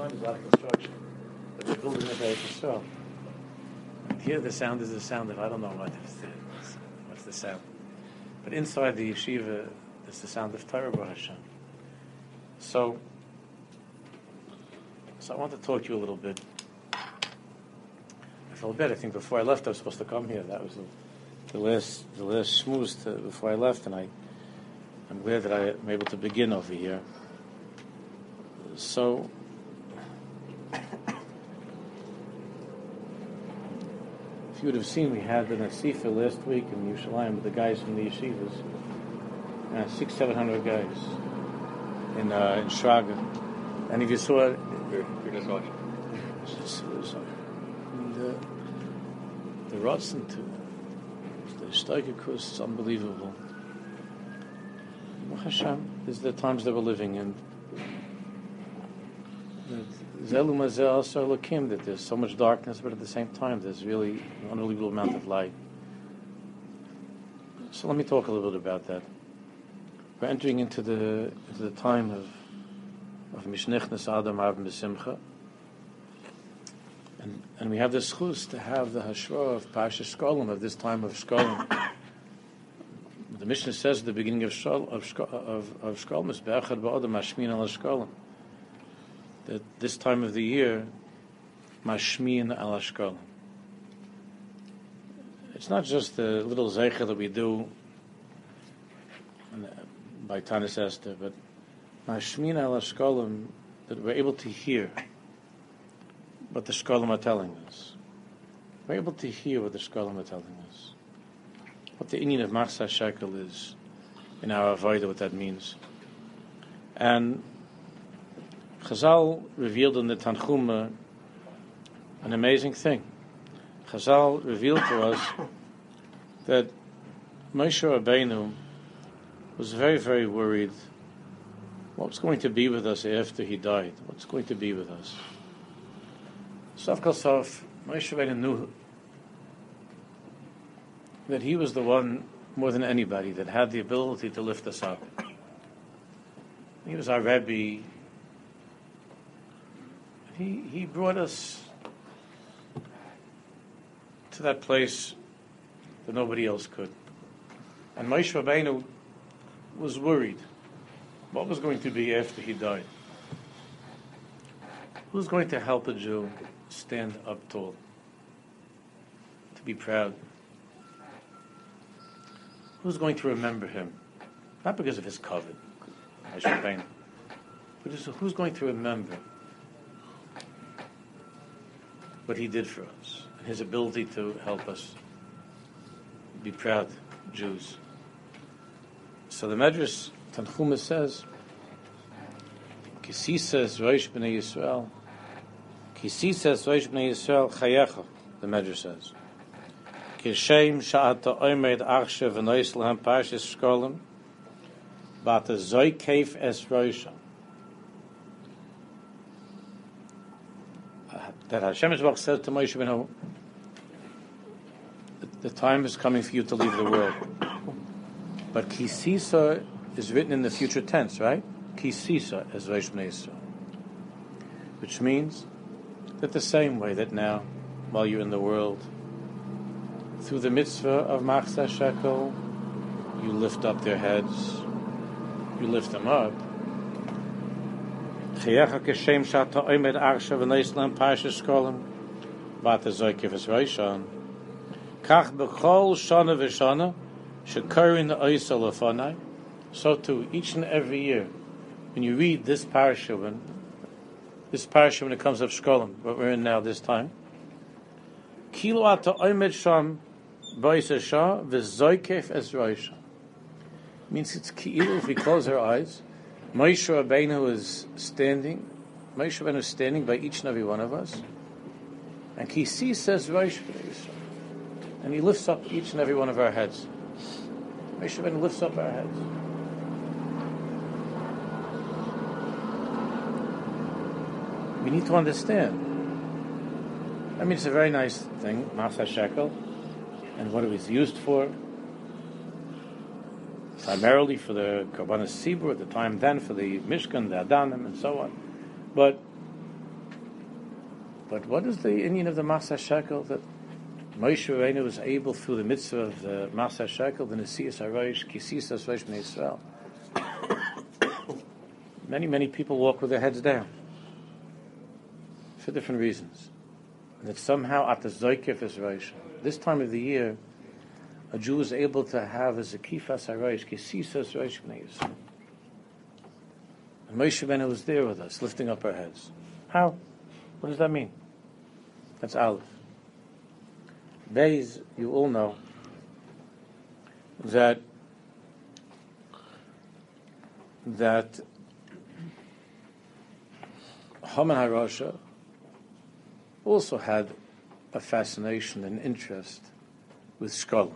time, there's a lot of construction. But they're building it there Yisrael. And here the sound is the sound of, I don't know what is the, what's the sound. But inside the yeshiva, there's the sound of Torah Hashem. So, so I want to talk to you a little bit. I felt bad. I think before I left, I was supposed to come here. That was the, the last the last schmooze to, before I left, and I I'm glad that I'm able to begin over here. So. If you would have seen, we had the Nasifa last week in Yerushalayim with the guys from the yeshivas, uh, six, seven hundred guys in uh, in Shraga. And if you saw it, the the Rodson to the Steiger is unbelievable. Hashem is the times that we're living in. That there's so much darkness, but at the same time, there's really an unbelievable amount of light. So let me talk a little bit about that. We're entering into the into the time of of Mishnichnas Adar Avim B'Simcha. And, and we have the schus to have the hashra of Pasha Shkolim, of this time of Shkolim. the Mishnah says at the beginning of Shkol, of, of, of Shkolim, is Be'echad Ba'Adar Mashmin al Shkolim. That this time of the year, Mashmin al Shkolim. It's not just the little zeicha that we do by Tanis Esther, but Mashmin al Shkolim, that we're able to hear what the Shkolim are telling us. We're able to hear what the Shkolim are telling us. What the inyan of Machsa Shekel is in our Avodah, what that means. And Chazal revealed in the Tanchuma uh, an amazing thing. Chazal revealed to us that Moshe Rabbeinu was very, very worried what's going to be with us after he died. What's going to be with us? Sof Moshe Rabbeinu knew that he was the one more than anybody that had the ability to lift us up. He was our Rebbe. He, he brought us to that place that nobody else could. And Moshe Rabbeinu was worried. What was going to be after he died? Who's going to help a Jew stand up tall, to be proud. Who's going to remember him? Not because of his covet, but who's going to remember what he did for us and his ability to help us be proud Jews. So the Medrash Tanchuma says, Kisisa is Rosh B'nai Yisrael, Kisi says, Rosh Bnei Yisrael Chayecha, the Medrash says. Kishem sha'ata oimed achshe v'nois lehem parshis shkolim, but a zoi keif es roisha. That Hashem says to Moshe Benu, the time is coming for you to leave the world. But kisisa is written in the future tense, right? Kisisa as Yisrael. Which means that the same way that now, while you're in the world, through the mitzvah of Machsa Shekel, you lift up their heads, you lift them up. Chayecha keshem shata oimed arsha v'neislam parshas kolim, bat zoykev es roishon. Kach b'chol shana v'shana, shekarin oisel lefonai. So too, each and every year, when you read this parasha, when this parasha when it comes up Shkolim, what we're in now this time. Kilo ata oimed sham boisa shah v'zoykef es roisha. Means it's ki'ilu if we close our eyes. Moshe Rabbeinu is standing. Moshe Rabbeinu is standing by each and every one of us. And Kisi says Rosh And he lifts up each and every one of our heads. Moshe Rabbeinu lifts up our heads. we need to understand. I mean, it's a very nice thing, Masa Shekel, and what it was used for. Primarily for the Kabbalah Sibur at the time then, for the Mishkan, the Adanim, and so on. But But what is the inyan of the Masa Shekel that Moshe Rabbeinu was able through the mitzvah of the Masa Shekel, the Nesias HaRosh, Kisisas Rosh Israel. many, many people walk with their heads down for different reasons. And that somehow at the Zoykif is Rosh. This time of the year, a Jew is able to have as a Zakifas HaRosh, Kisisas Rosh Israel. And Moshe Rabbeinu was there with us, lifting up our heads. How? What does that mean? That's Aleph. Beis, you all know that that Haman HaRasha also had a fascination and interest with Shkolim.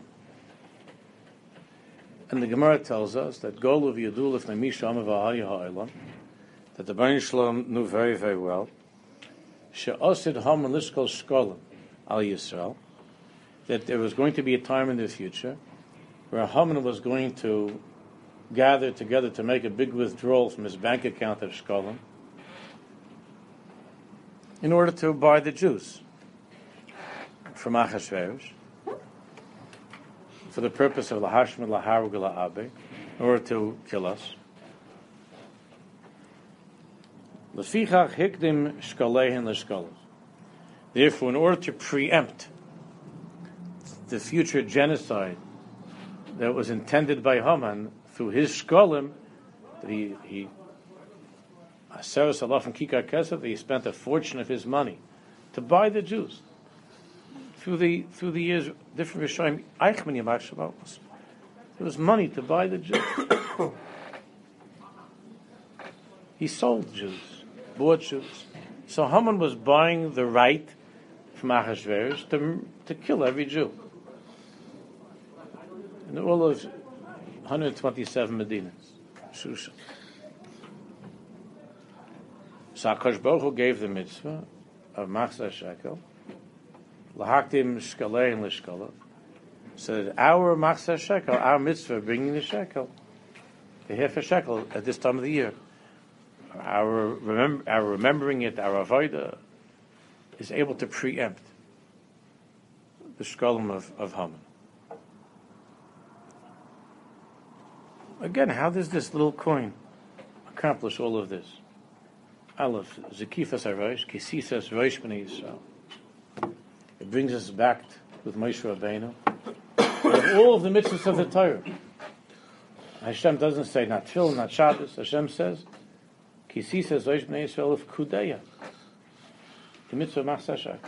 And the Gemara tells us that Gol of Yadul if Ha'olam, that the Bain Shalom knew very, very well, She'osid Haman Lishkol Shkolim al Yisrael, that there was going to be a time in the future where Haman was going to gather together to make a big withdrawal from his bank account of Shkolim in order to buy the Jews from Achashverosh for the purpose of Lahashmid Laharug La'abe, in order to kill us. Lefichach hikdim shkalehen l'shkalos. Therefore, in order to preempt the future genocide that was intended by Haman through his shkolim, that he, he Aseres Kikar Kesef, he spent a fortune of his money to buy the Jews. Through the through the years, different Rishayim, Eichmann Yamach There was money to buy the Jews. he sold Jews, bought Jews. So Haman was buying the right from Achashverosh to, to kill every Jew in all of 127 Medinas, Shushan. So Akash gave the mitzvah of Machzah Shekel, Lahaktim Shkalei and Lishkala, so that our Machzah Shekel, our mitzvah bringing the Shekel, the half a shekel at this time of the year, our, remember, our remembering it, our avodah, is able to preempt the shkolim of, of Haman. Again, how does this little coin accomplish all of this? Aleph, Zakifas HaRosh, Kisisas Rosh Yisrael. It brings us back with Moshe Rabbeinu. With all of the mitzvahs of the Torah. Hashem doesn't say not Phil, not Shabbos. Hashem says, Kisisas Rosh B'nai Yisrael of Kudeya. The mitzvah of Machsashak.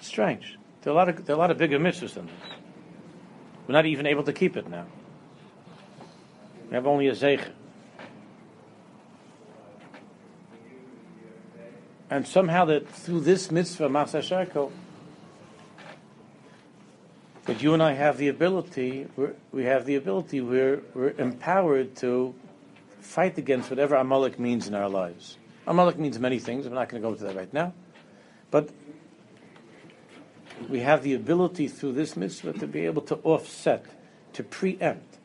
Strange. There are, a lot of, there are a lot of bigger mitzvahs than this. We're not even able to keep it now. We have only a zeicher. And somehow that through this mitzvah, Masa Shekel, that you and I have the ability, we have the ability, we're, we're empowered to fight against whatever Amalek means in our lives. Amalek means many things, I'm not going to go into that right now. But we have the ability through this mitzvah to be able to offset, to preempt,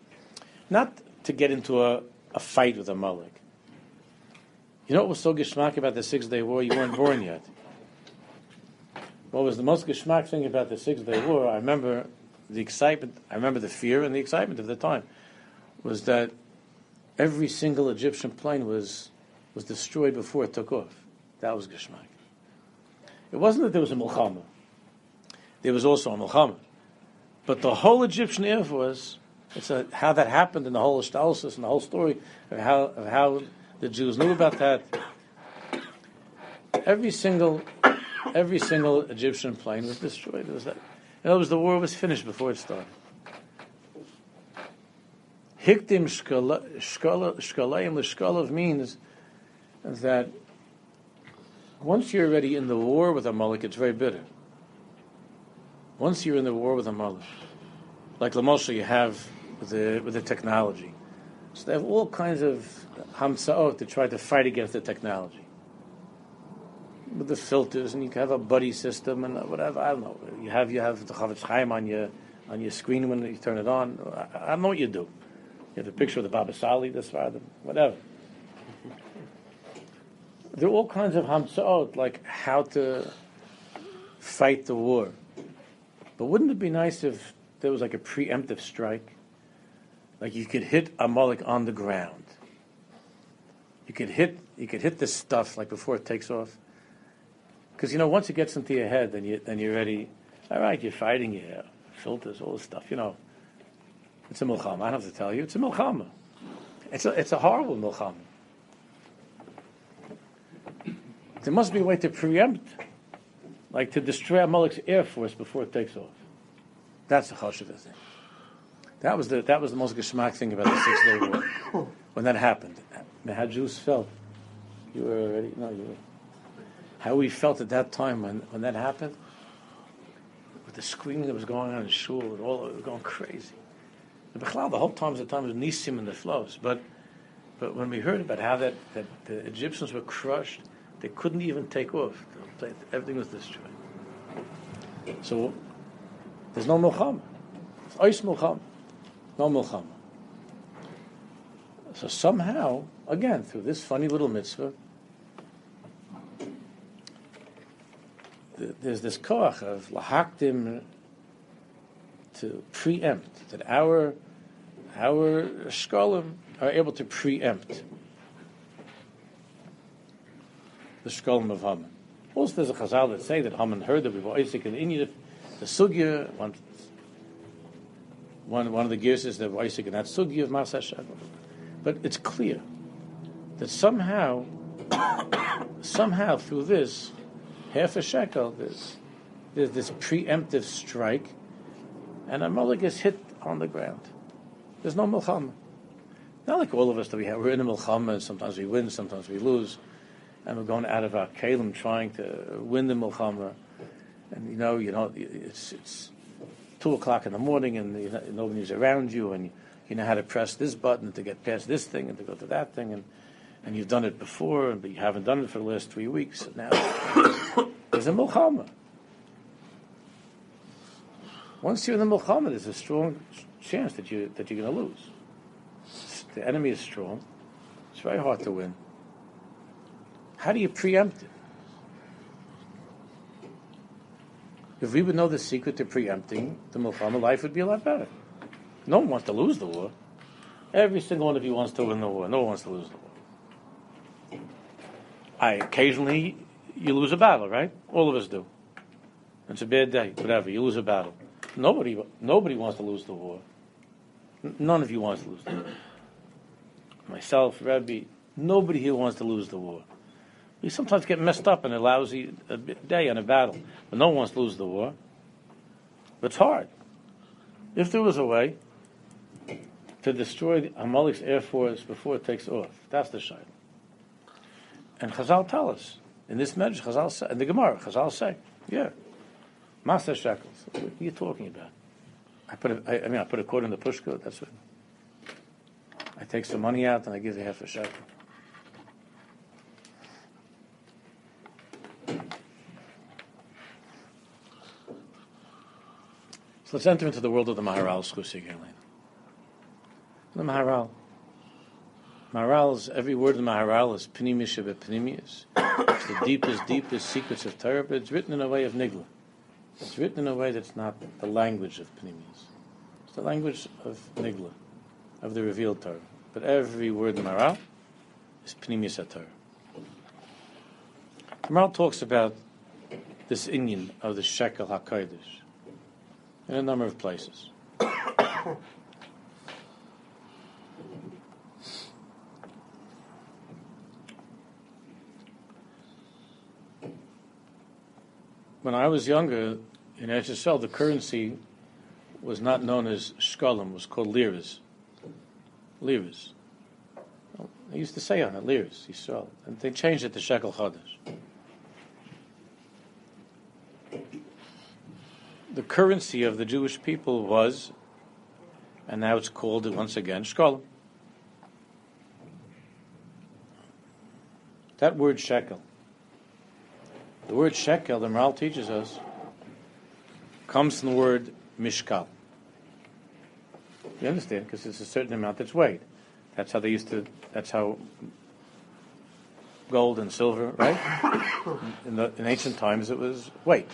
not to get into a, a fight with Amalek. You know what was so geschmack about the Six Day War? You weren't born yet. What was the most geschmack thing about the Six Day War? I remember the excitement, I remember the fear and the excitement of the time, was that every single Egyptian plane was, was destroyed before it took off. That was geschmack. It wasn't that there was a milchama there was also a Muhammad. But the whole Egyptian Air Force, it's a, how that happened in the whole Ashtalis and the whole story of how, of how the Jews knew about that. Every single, every single Egyptian plane was destroyed. It was that. In other words, the war was finished before it started. Hiktim shkalayim l'shkalav means that once you're already in the war with a Amalek, it's very bitter. Once you're in the war with a Amalek, like Lamosha, you have with the with the technology. So they have all kinds of hamtzaot to try to fight against the technology. With the filters, and you can have a buddy system and whatever. I don't know. You have you have the Chofetz Chaim on your on your screen when you turn it on. I, I don't know what you do. You have a picture of the Baba Sali, this father, whatever. there are all kinds of hamtzaot, like how to fight the war. But wouldn't it be nice if there was like a preemptive strike? Like you could hit a Amalek on the ground. You could hit you could hit this stuff like before it takes off. Because you know, once it gets into your head, then you then you're ready. All right, you're fighting, yeah, filters, all this stuff. You know, it's a milchama. I don't have to tell you, it's a milchama. It's a it's a horrible milchama. There must be a way to preempt, like to destroy Amalek's air force before it takes off. That's the chashuv thing. That was the that was the most geschmack thing about the Six Day War when that happened. How Jews felt. You were already no you. Were, how we felt at that time when, when that happened, with the screaming that was going on in shul, and all it was going crazy. The Bechlal, the whole time was the time of nisim and the flows, but but when we heard about how that, that the Egyptians were crushed, they couldn't even take off. Everything was destroyed. So there's no milchama. It's ice milchama. No milchama. So somehow, again, through this funny little mitzvah, there's this koach of lahaktim to preempt that our our shkolim are able to preempt the shkolim of Haman. Also, there's a chazal that say that Haman heard that we were Isaac and Inyan. The sugya one, one one of the gears is that Isaac and that sugya of Masasha. But it's clear that somehow, somehow through this half a shekel, this, there's this preemptive strike, and a Amalek is hit on the ground. There's no milchama. Not like all of us that we have. We're in a milchama, and sometimes we win, sometimes we lose, and we're going out of our kalim trying to win the milchama. And you know, you know, it's it's two o'clock in the morning, and you know, nobody's around you, and you know how to press this button to get past this thing and to go to that thing, and and you've done it before, but you haven't done it for the last three weeks. Now there's a milchama. Once you're in the milchama, there's a strong chance that you that you're going to lose. The enemy is strong. It's very hard to win. How do you preempt it? If we would know the secret to preempting the milchama, life would be a lot better. No one wants to lose the war. Every single one of you wants to win the war. No one wants to lose the war. I occasionally you lose a battle, right? All of us do. It's a bad day, whatever. You lose a battle. Nobody, nobody wants to lose the war. none of you wants to lose the war. Myself, Rebbe, nobody here wants to lose the war. We sometimes get messed up in a lousy uh, day in a battle, but no one wants to lose the war. But it's hard. If there was a way to destroy Amalek's air force before it takes off, that's the shayla. And Chazal tell us in this medrash, Chazal say, in the Gemara, Chazal say, yeah, master shekels. What are you talking about? I put, a, I, I mean, I put a quote in the pushka. That's what. I take some money out and I give the half a shekel. Let's enter into the world of the Maharal Schusi The Maharal. Maharal's every word in the Maharal is Pnimish of. It's the deepest, deepest secrets of Torah, but it's written in a way of Nigla. It's written in a way that's not the language of Pnimius. It's the language of Nigla, of the revealed Torah. But every word in the Maharal is Pnimius Torah. The Maharal talks about this inyan of the Shekel HaKadosh in a number of places. when I was younger in Eretz the currency was not known as shkolim, it was called liras. Liras. They used to say on it, liras, Yisrael. And they changed it to shekel chodesh. The currency of the Jewish people was, and now it's called once again, shkolim. That word shekel the word shekel, the Maharal teaches us, comes from the word mishkal. You understand? Because it's a certain amount that's weighed. That's how they used to, that's how gold and silver, right? In, the, in ancient times, it was weight.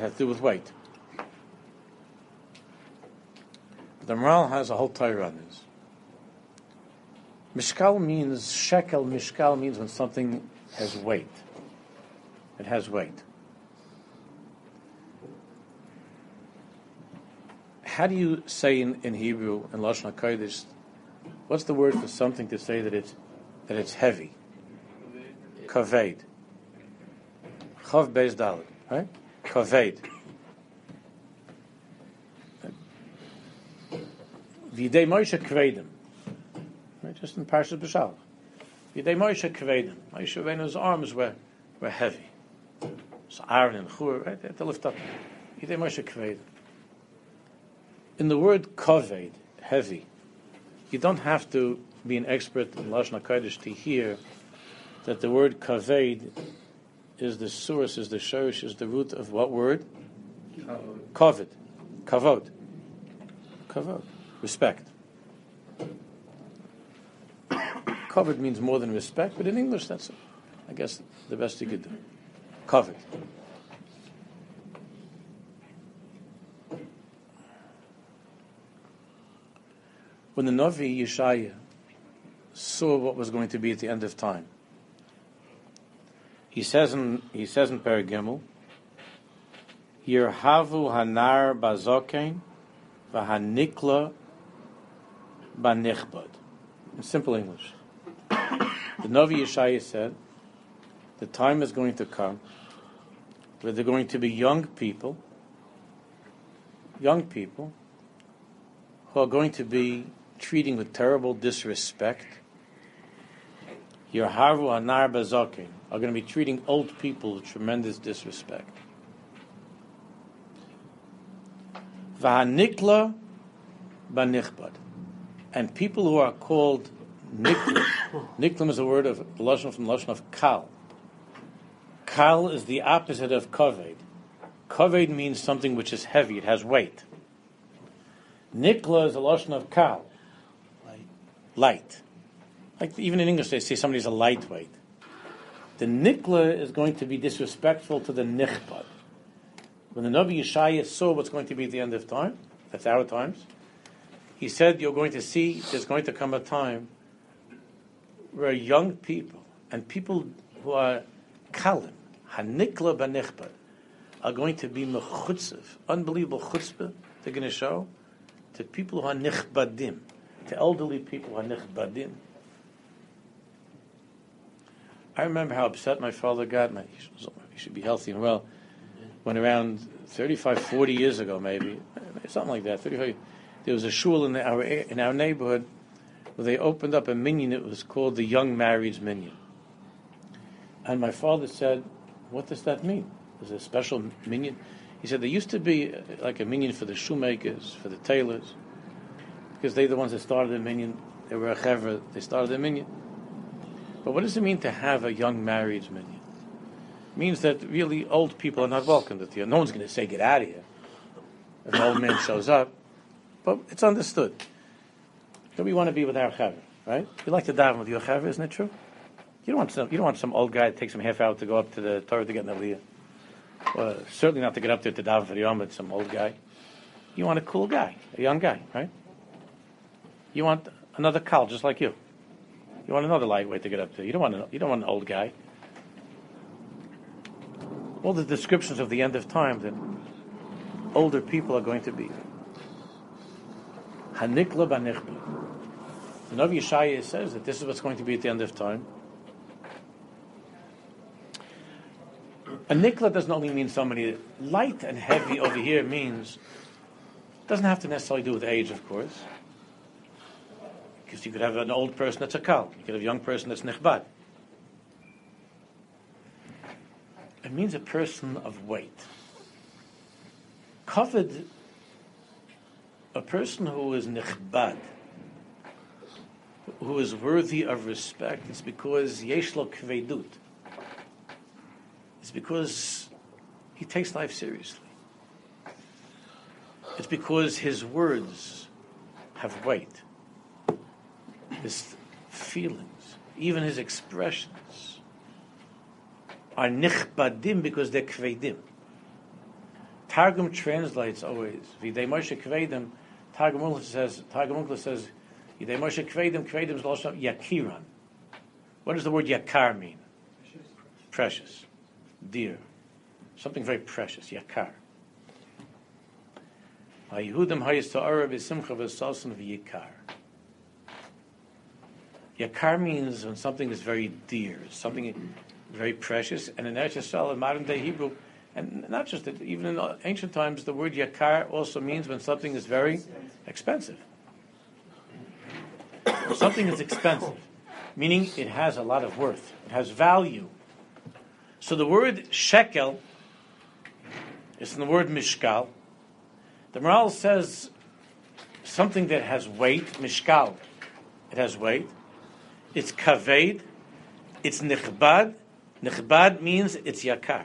Had to do with weight. The Maharal has a whole Torah on this. Mishkal means, shekel mishkal means when something has weight. It has weight. How do you say in, in Hebrew, in Lashon HaKodesh, what's the word for something to say that it's, that it's heavy? Kaved. Chaf Beis Dalet, right? Kaved. V'idei Moshe kvedim. Right, just in Parshas B'Shalach. V'idei Moshe kvedim. Moshe Rabbeinu's arms were, were heavy. So Aaron and Chur, right, they had to lift up. V'idei Moshe kvedim. In the word kaved, heavy, you don't have to be an expert in Lashon HaKodesh to hear that the word kaved is the source, is the shorish, is the root of what word? Kavod. Kavod. Kavod respect. Covered means more than respect, but in English, that's, I guess, the best you could do. Covered. When the Navi Yeshaya saw what was going to be at the end of time, he says in he says in Paragimel, Yirhavu hanar bazokein v'hanikla banichbad. In simple English. The Navi Yeshaya said, the time is going to come where they're going to be young people, young people, who are going to be treating with terrible disrespect. Your Harvu Anar Bazokin are going to be treating old people with tremendous disrespect. Vahanikla banichbad and people who are called niklim. niklim is a word of lashon from lashon of kal. Kal is the opposite of kaved. Kaved means something which is heavy; it has weight. Nikla is a lashon of kal, light. Like even in English, they say somebody's a lightweight. The nikla is going to be disrespectful to the nichbad. When the Nabi Yeshaya saw what's going to be at the end of time, that's our times he said, You're going to see there's going to come a time where young people and people who are kalim, hanikla banichbad, are going to be mechutzev, unbelievable chutzpah they're going to show to people who are nichbadim, to elderly people who are nichbadim. I remember how upset my father got. My, he should be healthy and well. When around 35, 40 years ago, maybe, something like that, 35 there was a shul in our in our neighborhood where they opened up a minyan. It was called the Young Marrieds Minyan. And my father said, "What does that mean? Is a special minyan?" He said there used to be uh, like a minyan for the shoemakers, for the tailors, because they're the ones that started the minyan. They were a chevra. They started the minyan. But what does it mean to have a young marrieds minyan? It means that really old people are not welcome. That no one's going to say, "Get out of here." If an old man shows up, but it's understood. that we want to be with our chaver, right? You like to daven with your chaver, isn't it true? You don't want some. You don't want some old guy to take some half hour to go up to the Torah to get an aliyah. Well, certainly not to get up there to daven for the Yom some old guy. You want a cool guy, a young guy, right? You want another kal just like you. You want another lightweight to get up to. You don't want. you don't want an old guy. All the descriptions of the end of time that older people are going to be. Hanikla banichba. The Navi Yeshaya says that this is what's going to be at the end of time. A nikla doesn't only mean somebody light and heavy over here means doesn't have to necessarily do with age, of course. Because you could have an old person that's a kal, you could have a young person that's nichbad. It means a person of weight. Covered a person who is nichbad, who is worthy of respect, is because yeshlo kvedut. It's because he takes life seriously. It's because his words have weight. His feelings. even his expressions, are nichbadim because they're kvedim. Targum translates always. V'idei Moshe kvedim. Targum Onkelos says. Targum Onkelos says. V'idei Moshe kvedim. Kvedim is also yakiran. What does the word yakar mean? Precious, dear, something very precious. Yakar. Yehudim hayis ta'ara b'simcha v'sasan v'yikar. Yakar means when something is very dear, something very precious, and in Eretz Yisrael, in modern day Hebrew, and not just that, even in ancient times, the word yakar also means when something is very expensive. something is expensive, meaning it has a lot of worth, it has value. So the word shekel is in the word mishkal. The Maharal says something that has weight, mishkal, it has weight. It's kaved, it's nichbad. Nichbad means it's yakar.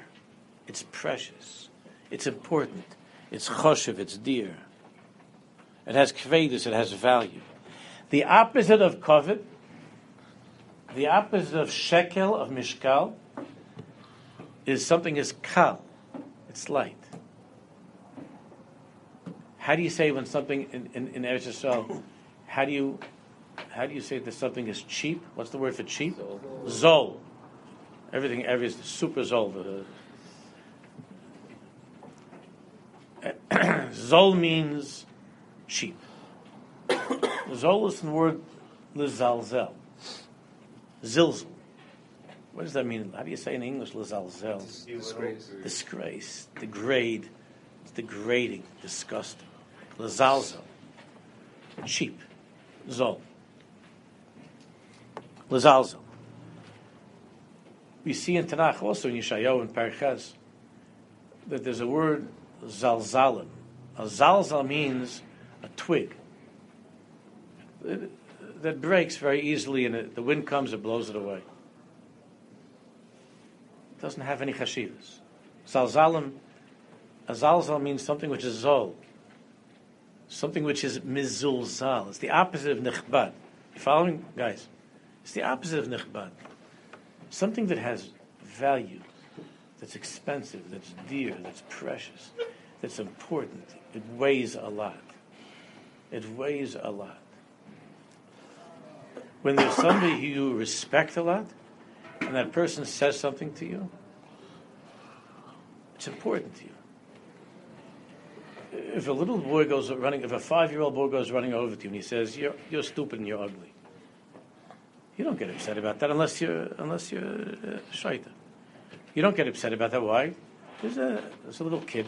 It's precious. It's important. It's choshev. It's dear. It has kvedus. It has value. The opposite of kovet, the opposite of shekel, of mishkal, is something is kal. It's light. How do you say when something in, in, in Eretz Yisrael, how do you how do you say that something is cheap? What's the word for cheap? Zol. Everything, every is super zol. Zol means cheap. Zol is the word lizalzel. Zilzel. What does that mean? How do you say in English lizalzel? Disgrace. Disgrace, degrade, degrading, disgusting. Lizalzel. Cheap. Zol. Lizalzel. We see in Tanakh also in Yeshayahu and Parchas that there's a word zalzalim. A zalzal means a twig it, that breaks very easily, and the wind comes, it blows it away. It doesn't have any chashivas. Zalzalim, a zalzal means something which is zol, something which is mizulzal. It's the opposite of nichbad. You following, guys? It's the opposite of nichbad. Something that has value, that's expensive, that's dear, that's precious that's important. It weighs a lot. It weighs a lot. When there's somebody who you respect a lot, and that person says something to you, it's important to you. If a little boy goes running, if a five-year-old boy goes running over to you and he says, "You're you're stupid and you're ugly," you don't get upset about that unless you're unless you're uh, shaita. You don't get upset about that. Why? There's a there's a little kid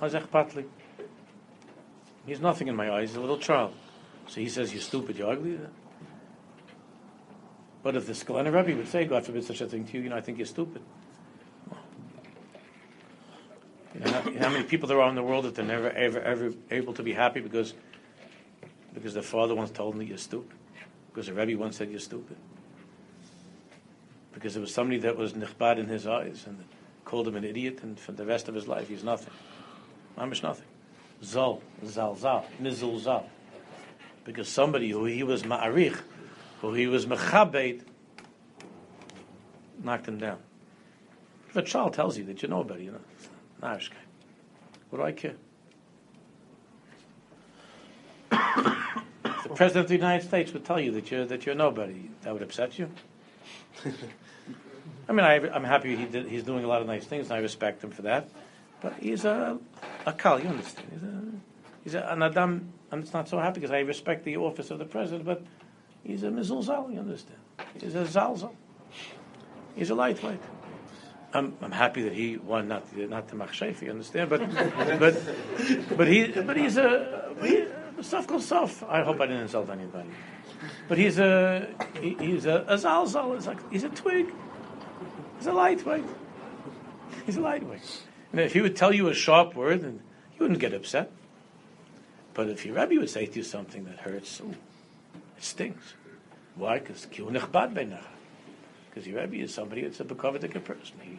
Patli. He's nothing in my eyes, he's a little child. So he says, You're stupid, you're ugly. But if the Skulener Rebbe would say, God forbid such a thing to you, you know, I think you're stupid. You know, how, you know how many people there are in the world that they're never ever ever able to be happy because because their father once told them that you're stupid, because the Rebbe once said you're stupid, because there was somebody that was nichbad in his eyes and called him an idiot, and for the rest of his life he's nothing. Mamish nothing. Zol, zal, zal, mizul zal. Because somebody who he was ma'arich, who he was mechabed, knocked him down. If a child tells you that you're nobody, you know, Irish guy. What do I care? The president of the United States would tell you that you're that you're nobody, that would upset you. I mean, I, am happy he did, he's doing a lot of nice things, and I respect him for that. But he's a a kal, you understand? He's, a, he's a, an adam. I'm not so happy because I respect the office of the president, but he's a mizulzal, you understand? He's a zalzal. He's a lightweight. I'm, I'm happy that he won not the, not the machshef, you understand? But but but he but he's a he, stuff goes soft. I hope I didn't insult anybody. But he's a he, he's a, a zalzal. Like he's a twig. He's a lightweight. He's a lightweight. And if he would tell you a sharp word, then you wouldn't get upset. But if your Rebbe would say to you something that hurts, ooh, it stings. Why? Because because your Rebbe is somebody that's a bekovidik person. He,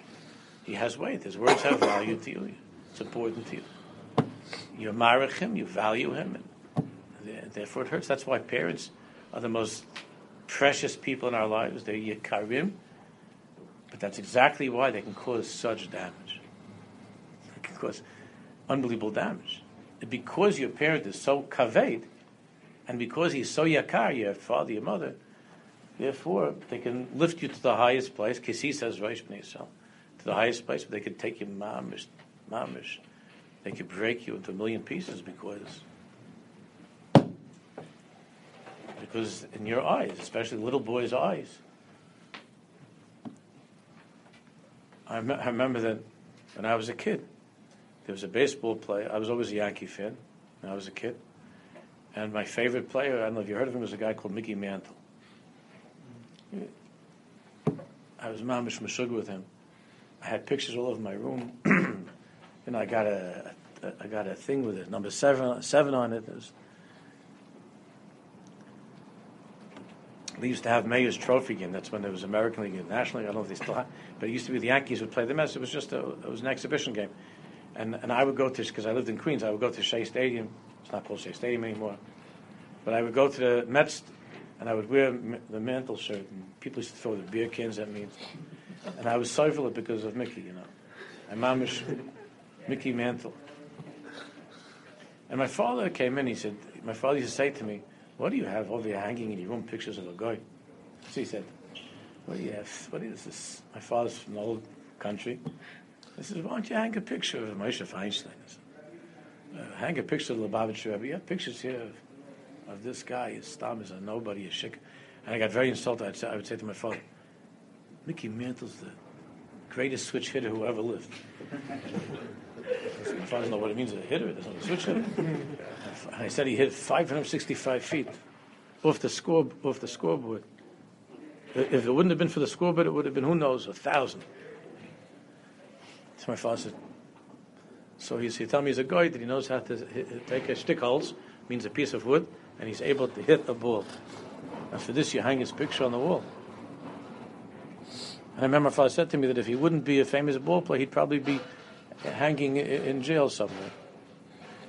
he has weight. His words have value to you. It's important to you. You marich him, you value him, and therefore it hurts. That's why parents are the most precious people in our lives. They're yikarim. But that's exactly why they can cause such damage. They can cause unbelievable damage. Because your parent is so kaved, and because he's so yakar, your father, your mother, therefore they can lift you to the highest place. Kisi says, Reish to the highest place, but they could take you mamish, mamish. They could break you into a million pieces because because in your eyes, especially little boys' eyes. I, me- I remember that when I was a kid, there was a baseball player. I was always a Yankee fan when I was a kid. And my favorite player, I don't know if you heard of him, was a guy called Mickey Mantle. I was mamish mashug with him. I had pictures all over my room. and I got a, a, I got a thing with it, number seven, seven on it. it was, They used to have Mayor's Trophy game. That's when there was American League and National League. I don't know if they still have, but it used to be the Yankees would play the Mets. It was just a, it was an exhibition game, and and I would go to because I lived in Queens. I would go to Shea Stadium. It's not called Shea Stadium anymore, but I would go to the Mets, and I would wear the mantle shirt. And people used to throw the beer cans at me, and I was it because of Mickey. You know, my mom is Mickey Mantle. And my father came in. He said, my father used to say to me, what do you have over there hanging in your room? Pictures of a guy. So he said, What do you have? What is this? My father's from the old country. I said, Why don't you hang a picture of Moshe Feinstein? Said, uh, hang a picture of Lubavitch Rebbe. You have pictures here of, of this guy. His stam is a nobody, a shik. And I got very insulted. I'd say, I would say to my father, Mickey Mantle's the greatest switch hitter who ever lived. My father doesn't know what it means a hitter. It doesn't switch. I said he hit 565 feet off the score off the scoreboard. If it wouldn't have been for the scoreboard, it would have been who knows a thousand. So my father said. So he, he told me he's a guy that he knows how to hit, take a stick holes, means a piece of wood, and he's able to hit a ball. And for this, you hang his picture on the wall. And I remember my father said to me that if he wouldn't be a famous ball player, he'd probably be hanging in jail somewhere.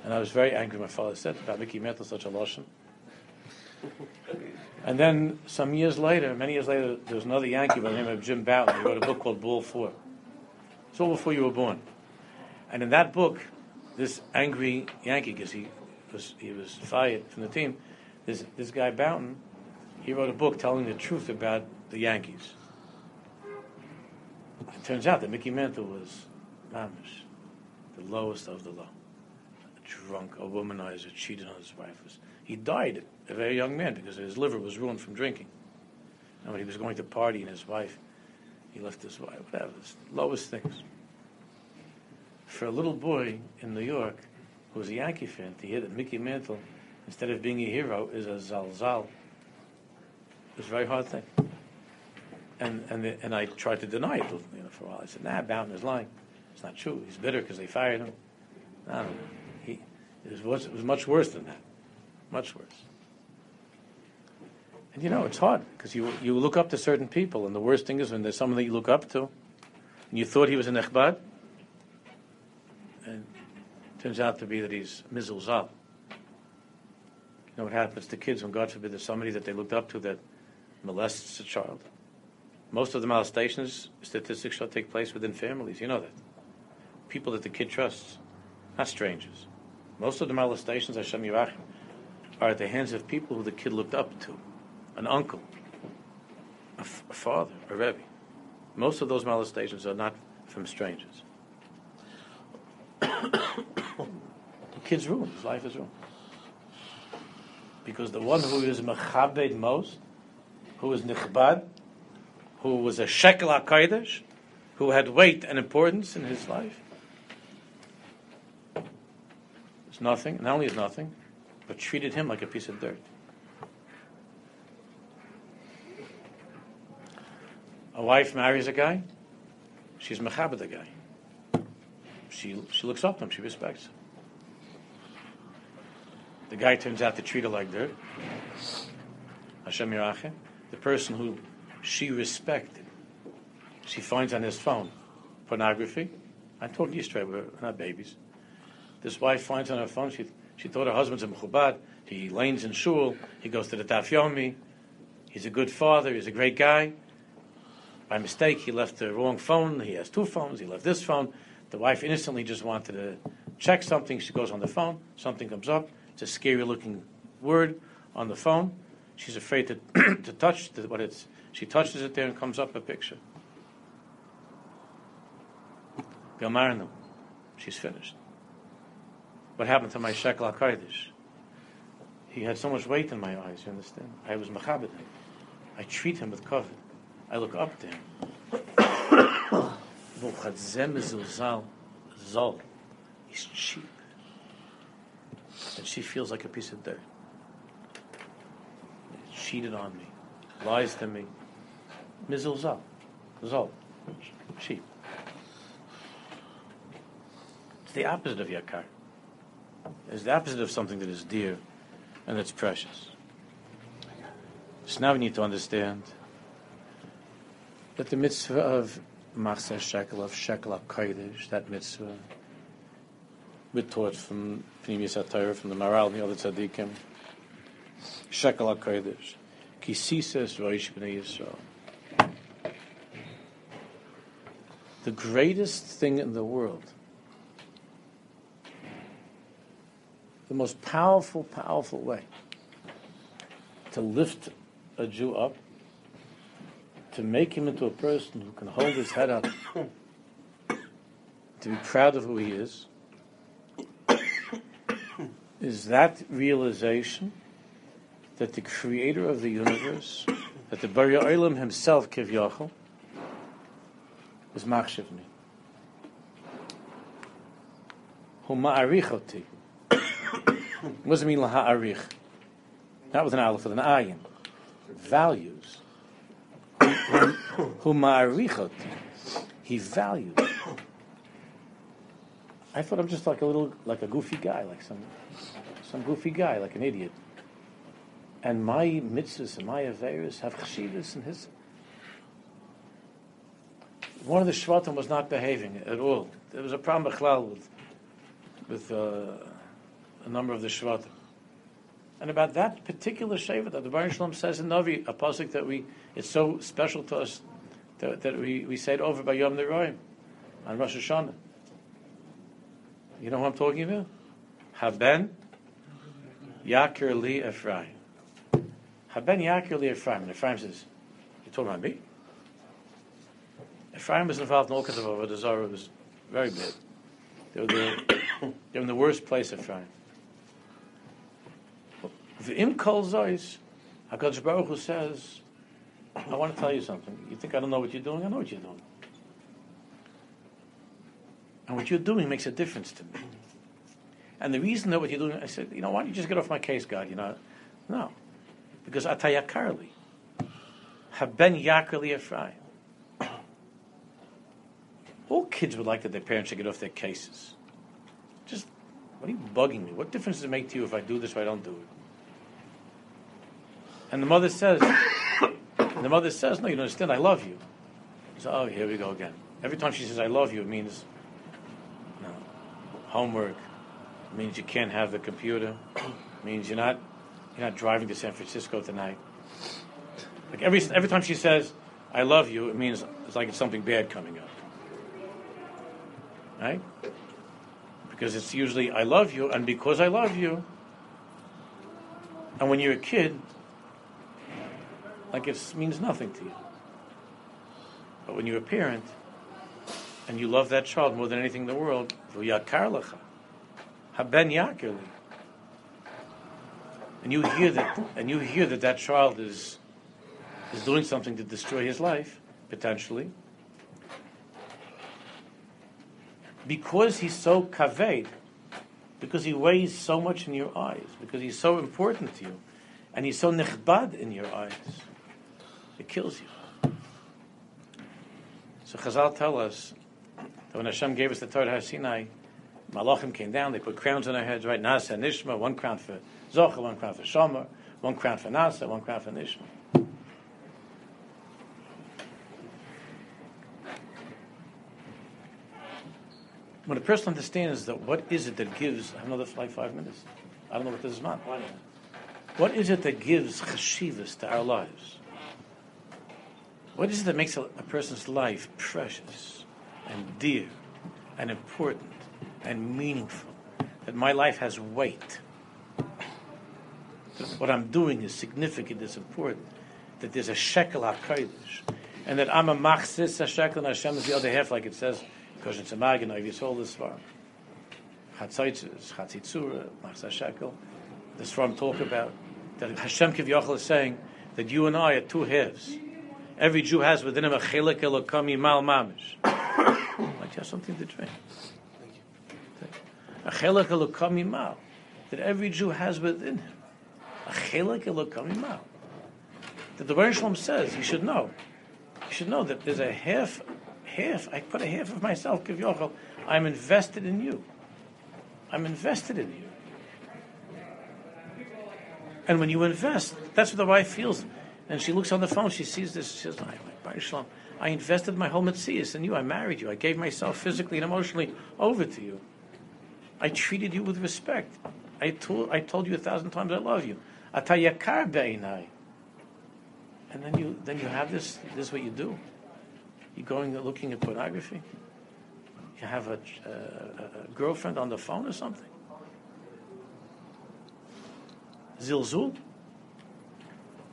And I was very angry, my father said, Mickey Mantle, such a lotion. And then some years later, many years later, there was another Yankee by the name of Jim Bouton. He wrote a book called Ball Four. It's all before you were born. And in that book, this angry Yankee, because he was, he was fired from the team, this, this guy Bouton, he wrote a book telling the truth about the Yankees. It turns out that Mickey Mantle was mamish, the lowest of the low drunk, a womanizer, cheated on his wife. He died a very young man because his liver was ruined from drinking. And when he was going to party and his wife, he left his wife, whatever, the lowest things. For a little boy in New York who was a Yankee fan to hear that Mickey Mantle, instead of being a hero, is a zalzal, it was a very hard thing. And, and, the, and I tried to deny it you know, for a while. I said, nah, Bouton is lying. It's not true. He's bitter because they fired him. No, no, no. It was, it was much worse than that. Much worse. And you know, it's hard because you, you look up to certain people, and the worst thing is when there's someone that you look up to, and you thought he was an echbad, and turns out to be that he's mizulzal. You know what happens to kids when, God forbid, there's somebody that they looked up to that molests a child? Most of the molestations, statistics show, take place within families. You know that. People that the kid trusts, not strangers. Most of the molestations, Hashem Yirachim, are at the hands of people who the kid looked up to, an uncle, a, f- a father, a rebbe. Most of those molestations are not from strangers. the kid's ruined. His life is ruined. Because the one who is mechabed most, who is nichbad, who was a shekel HaKadosh, who had weight and importance in his life, It's nothing. Not only is nothing, but treated him like a piece of dirt. A wife marries a guy. She's mechabed the guy. She she looks up to him. She respects him. The guy turns out to treat her like dirt. Hashem Yirachim. The person who she respected, she finds on his phone pornography. I'm talking to you straight. We're not babies. This wife finds on her phone, she, she thought her husband's a mechubad. He lanes in shul. He goes to the daf yomi. He's a good father. He's a great guy. By mistake, he left the wrong phone. He has two phones. He left this phone. The wife innocently just wanted to check something. She goes on the phone. Something comes up. It's a scary looking word on the phone. She's afraid to, to touch the, what it's. She touches it there and comes up a picture. Gamarnu. She's finished. What happened to my shekel HaKodesh? He had so much weight in my eyes, you understand? I was machabed him. I treat him with covet. I look up to him. He's cheap. And she feels like a piece of dirt. He cheated on me. Lies to me. Mizul Zal. Cheap. It's the opposite of yakar. It's the opposite of something that is dear and that's precious. So now we need to understand that the mitzvah of Machzeh Shekel, of Shekel HaKodesh, that mitzvah, we're taught from Pneumius HaTorah, from the Maharal and the other tzaddikim, Shekel HaKodesh, Kisises Roish B'nai Yisrael. The greatest thing in the world the most powerful, powerful way to lift a Jew up, to make him into a person who can hold his head up, to be proud of who he is, is that realization that the creator of the universe, that the Bar Olam himself, Kivyachal, is machshav me. What does it mean laha'arich? Not with an aleph, with an ayin. Values. Hu ma'arichot. He values. I thought I'm just like a little, like a goofy guy, like some, some goofy guy, like an idiot. And my mitzvahs and my averas have chashivas and his. One of the shvatim was not behaving at all. There was a problem with with. Uh, a number of the Shvatim. And about that particular Shevet that the Baruch Shalom says in Navi, a pasuk that we, it's so special to us that, that we, we say it over by Yom Neroim on Rosh Hashanah. You know who I'm talking about? Haben Yakir Li Ephraim. Haben Yakir Li Ephraim. And Ephraim says, You're talking about me? Ephraim was involved in all kinds of over Zara was very bad. They were, the, they were in the worst place, Ephraim. V'im kol zois, HaKadosh Baruch Hu says, I want to tell you something. You think I don't know what you're doing? I know what you're doing. And what you're doing makes a difference to me. And the reason that what you're doing, I said, you know, why don't you just get off my case, God? You know, no, because atayakarli, haben yakarli Ephraim. All kids would like that their parents should get off their cases. Just, what are you bugging me? What difference does it make to you if I do this or I don't do it? And the mother says, the mother says, no, you don't understand, I love you. So, oh, here we go again. Every time she says, I love you, it means no, homework, it means you can't have the computer, it means you're not, you're not driving to San Francisco tonight. Like every, every time she says, I love you, it means it's like it's something bad coming up. Right? Because it's usually, I love you, and because I love you, and when you're a kid, like it means nothing to you. But when you're a parent and you love that child more than anything in the world, haben yakirli, and you hear that, and you hear that that child is is doing something to destroy his life potentially, because he's so kaved, because he weighs so much in your eyes, because he's so important to you, and he's so nechbad in your eyes. It kills you. So Chazal tell us that when Hashem gave us the Torah Sinai, Malachim came down, they put crowns on our heads, right? Nasa and Nishma, one crown for Zocha, one crown for Shomer, one crown for Nasa, one crown for Nishma. When a person understands that what is it that gives, I have another like five minutes. I don't know what this is about. What is it that gives chashivas to our lives? What is it that makes a, a person's life precious and dear and important and meaningful? That my life has weight. That what I'm doing is significant, is important. That there's a shekel HaKadosh. And that I'm a machzis a shekel and Hashem is the other half, like it says, because it's a magen, I've told this far. Chatzitzis, Chatzitzura, machzis shekel. The Sfarim talk about that Hashem Kivyachal is saying that you and I are two halves. Every Jew has within him a chelik elokam mal mamish. like you have something to drink. Thank you. A chelik elokam mal that every Jew has within him. A chelik elokam mal. That the Baruch Shalom says you should know. You should know that there's a half, half. I put a half of myself, Kivyachal. I'm invested in you. I'm invested in you. And when you invest, that's what the wife feels. And she looks on the phone, she sees this, she says, I, I invested my whole Metzias in you. I married you. I gave myself physically and emotionally over to you. I treated you with respect. I told, I told you a thousand times I love you. Atayakar be'inai. And then you, then you have this, this is what you do. You're going looking at pornography. You have a, a, a girlfriend on the phone or something. Zilzul?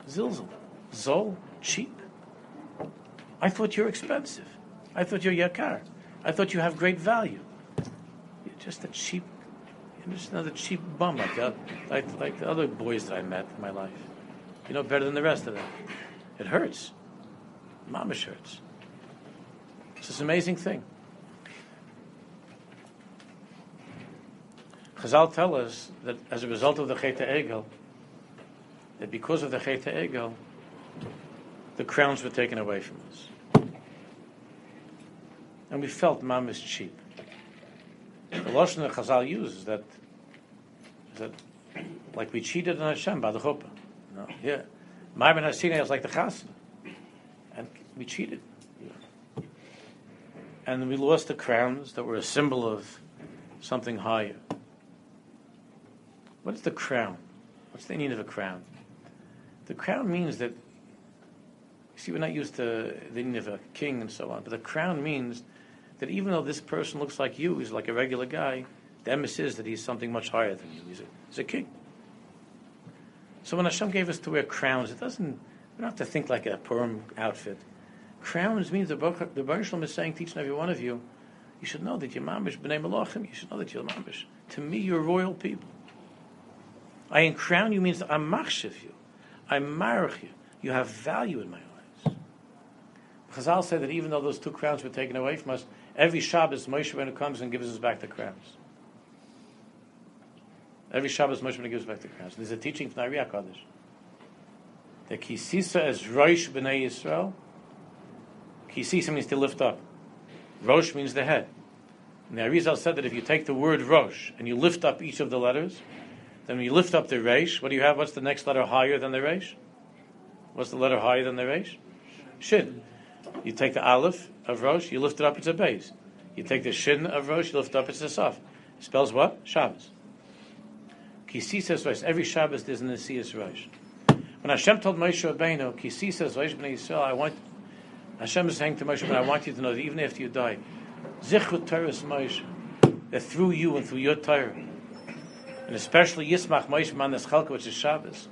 Zilzul. Zol? Cheap? I thought you're expensive. I thought you're yakar. I thought you have great value. You're just a cheap, you're just another cheap bum like the, like, like the other boys that I met in my life. You know better than the rest of them. It hurts. Mamish hurts. It's this amazing thing. Chazal tell us that as a result of the Cheta Egel, that because of the Cheta Egel, the crowns were taken away from us. And we felt Mam is cheap. The Lashon that Chazal uses that, that like we cheated on Hashem by the chuppah. No, yeah. My ben is like the chasna. And we cheated. And we lost the crowns that were a symbol of something higher. What is the crown? What's the meaning of a crown? The crown means that, see, we're not used to the meaning of a king and so on, but the crown means that even though this person looks like you, he's like a regular guy, the emes is that he's something much higher than you. He's a, he's a king. So when Hashem gave us to wear crowns, it doesn't, we don't have to think like a Purim outfit. Crowns means the the Baruch is saying to each and every one of you, you should know that you're mamish b'nei malachim. You should know that you're mamish. To me, you're royal people. I crown you means I'm machshiv you. I'm marach you. You have value in my eyes. Chazal said that even though those two crowns were taken away from us, every Shabbos Moshe Rabbeinu comes and gives us back the crowns. Every Shabbos Moshe Rabbeinu gives back the crowns. There's a teaching from Ari Hakadosh. The kisisa is Rosh b'nei Yisrael. Kisisa means to lift up. Rosh means the head. And the Arizal said that if you take the word Rosh and you lift up each of the letters, then when you lift up the Reish, what do you have? What's the next letter higher than the Reish? What's the letter higher than the Reish? Shin. You take the Aleph of Rosh, you lift it up, it's a base. You take the Shin of Rosh, you lift it up, it's a Saf. It spells what? Shabbos. Kisi says Rosh. Every Shabbos there's an Asiyas Rosh. When Hashem told Moshe Rabbeinu, Kisi says Rosh B'nai Yisrael, I want, Hashem is saying to Moshe, but I want you to know that even after you die, Zichut Torah Moshe, that through you and through your Torah, and especially Yismach Moshe Manas Chalka, which is Shabbos.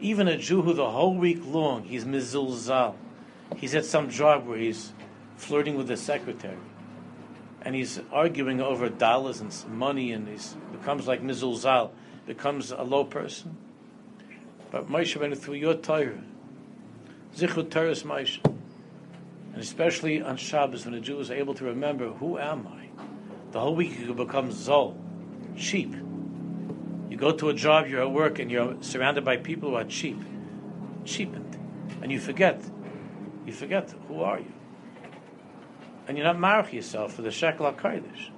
Even a Jew who the whole week long he's mizulzal, he's at some job where he's flirting with the secretary, and he's arguing over dollars and money, and he becomes like mizulzal, becomes a low person. But Moshe went through your Torah, Zichut Torah Moshe, and especially on Shabbos when a Jew is able to remember, who am I? The whole week you become zol, cheap. You go to a job, you're at work, and you're surrounded by people who are cheap, cheapened, and you forget, you forget who are you, and you're not mark yourself for the shekel HaKadosh.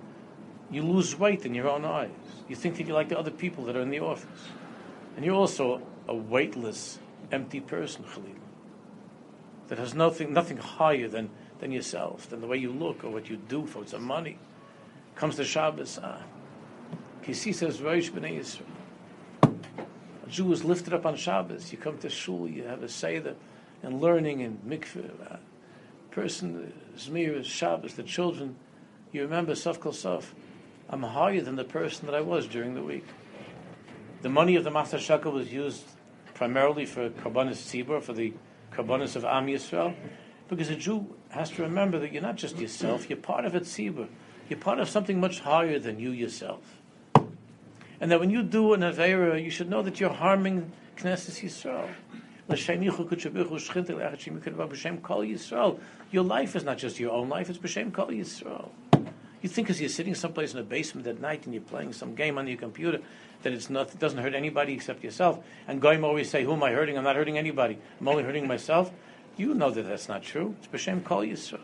You lose weight in your own eyes. You think that you're like the other people that are in the office, and you're also a weightless, empty person, Khalil, that has nothing, nothing higher than, than yourself, than the way you look or what you do for some money. Comes to Shabbos, ah, Kisi says. A Jew is lifted up on Shabbos. You come to shul, you have a seder. And learning and mikveh. Uh, person, Zmir, Shabbos, the children, you remember, Saf Kol Saf, I'm higher than the person that I was during the week. The money of the Master Shaka was used primarily for Karbanis Tzibur, for the Karbanis of Am Yisrael, because a Jew has to remember that you're not just yourself, you're part of a Tzibur. You're part of something much higher than you yourself. And that when you do an Avera, you should know that you're harming Knesset Yisrael. Your life is not just your own life, it's B'Shem Kol Yisrael. You think because you're sitting someplace in a basement at night and you're playing some game on your computer that it's not, it doesn't hurt anybody except yourself. And Goyim always say, "Who am I hurting? I'm not hurting anybody. I'm only hurting myself." You know that that's not true. It's b'shem kol Yisrael.